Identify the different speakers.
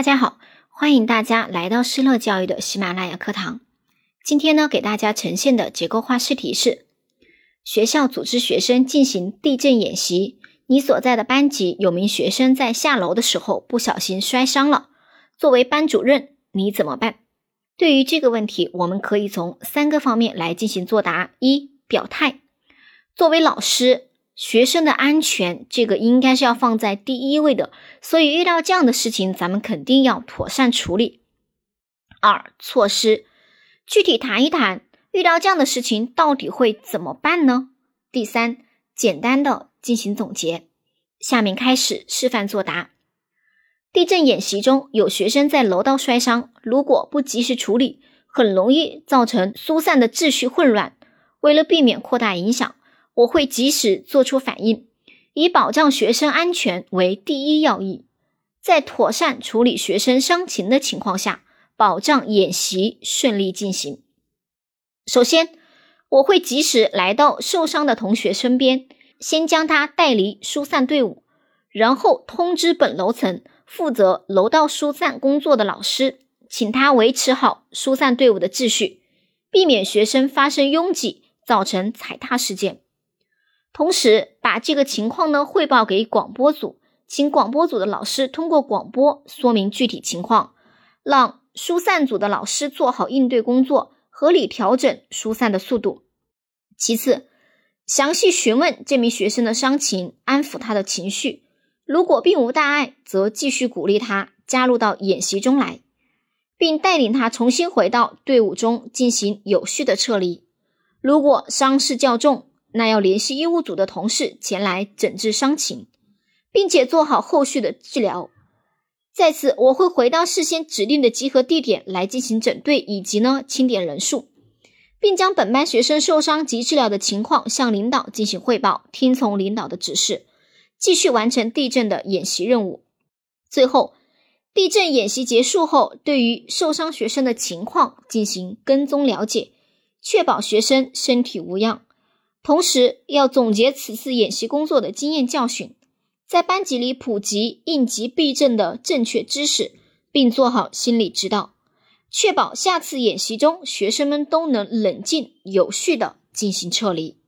Speaker 1: 大家好，欢迎大家来到施乐教育的喜马拉雅课堂。今天呢，给大家呈现的结构化试题是：学校组织学生进行地震演习，你所在的班级有名学生在下楼的时候不小心摔伤了，作为班主任，你怎么办？对于这个问题，我们可以从三个方面来进行作答：一、表态，作为老师。学生的安全，这个应该是要放在第一位的，所以遇到这样的事情，咱们肯定要妥善处理。二、措施，具体谈一谈，遇到这样的事情到底会怎么办呢？第三，简单的进行总结。下面开始示范作答。地震演习中有学生在楼道摔伤，如果不及时处理，很容易造成疏散的秩序混乱。为了避免扩大影响。我会及时做出反应，以保障学生安全为第一要义，在妥善处理学生伤情的情况下，保障演习顺利进行。首先，我会及时来到受伤的同学身边，先将他带离疏散队伍，然后通知本楼层负责楼道疏散工作的老师，请他维持好疏散队伍的秩序，避免学生发生拥挤，造成踩踏事件。同时，把这个情况呢汇报给广播组，请广播组的老师通过广播说明具体情况，让疏散组的老师做好应对工作，合理调整疏散的速度。其次，详细询问这名学生的伤情，安抚他的情绪。如果并无大碍，则继续鼓励他加入到演习中来，并带领他重新回到队伍中进行有序的撤离。如果伤势较重，那要联系医务组的同事前来诊治伤情，并且做好后续的治疗。再次，我会回到事先指定的集合地点来进行整队以及呢清点人数，并将本班学生受伤及治疗的情况向领导进行汇报，听从领导的指示，继续完成地震的演习任务。最后，地震演习结束后，对于受伤学生的情况进行跟踪了解，确保学生身体无恙。同时要总结此次演习工作的经验教训，在班级里普及应急避震的正确知识，并做好心理指导，确保下次演习中学生们都能冷静有序的进行撤离。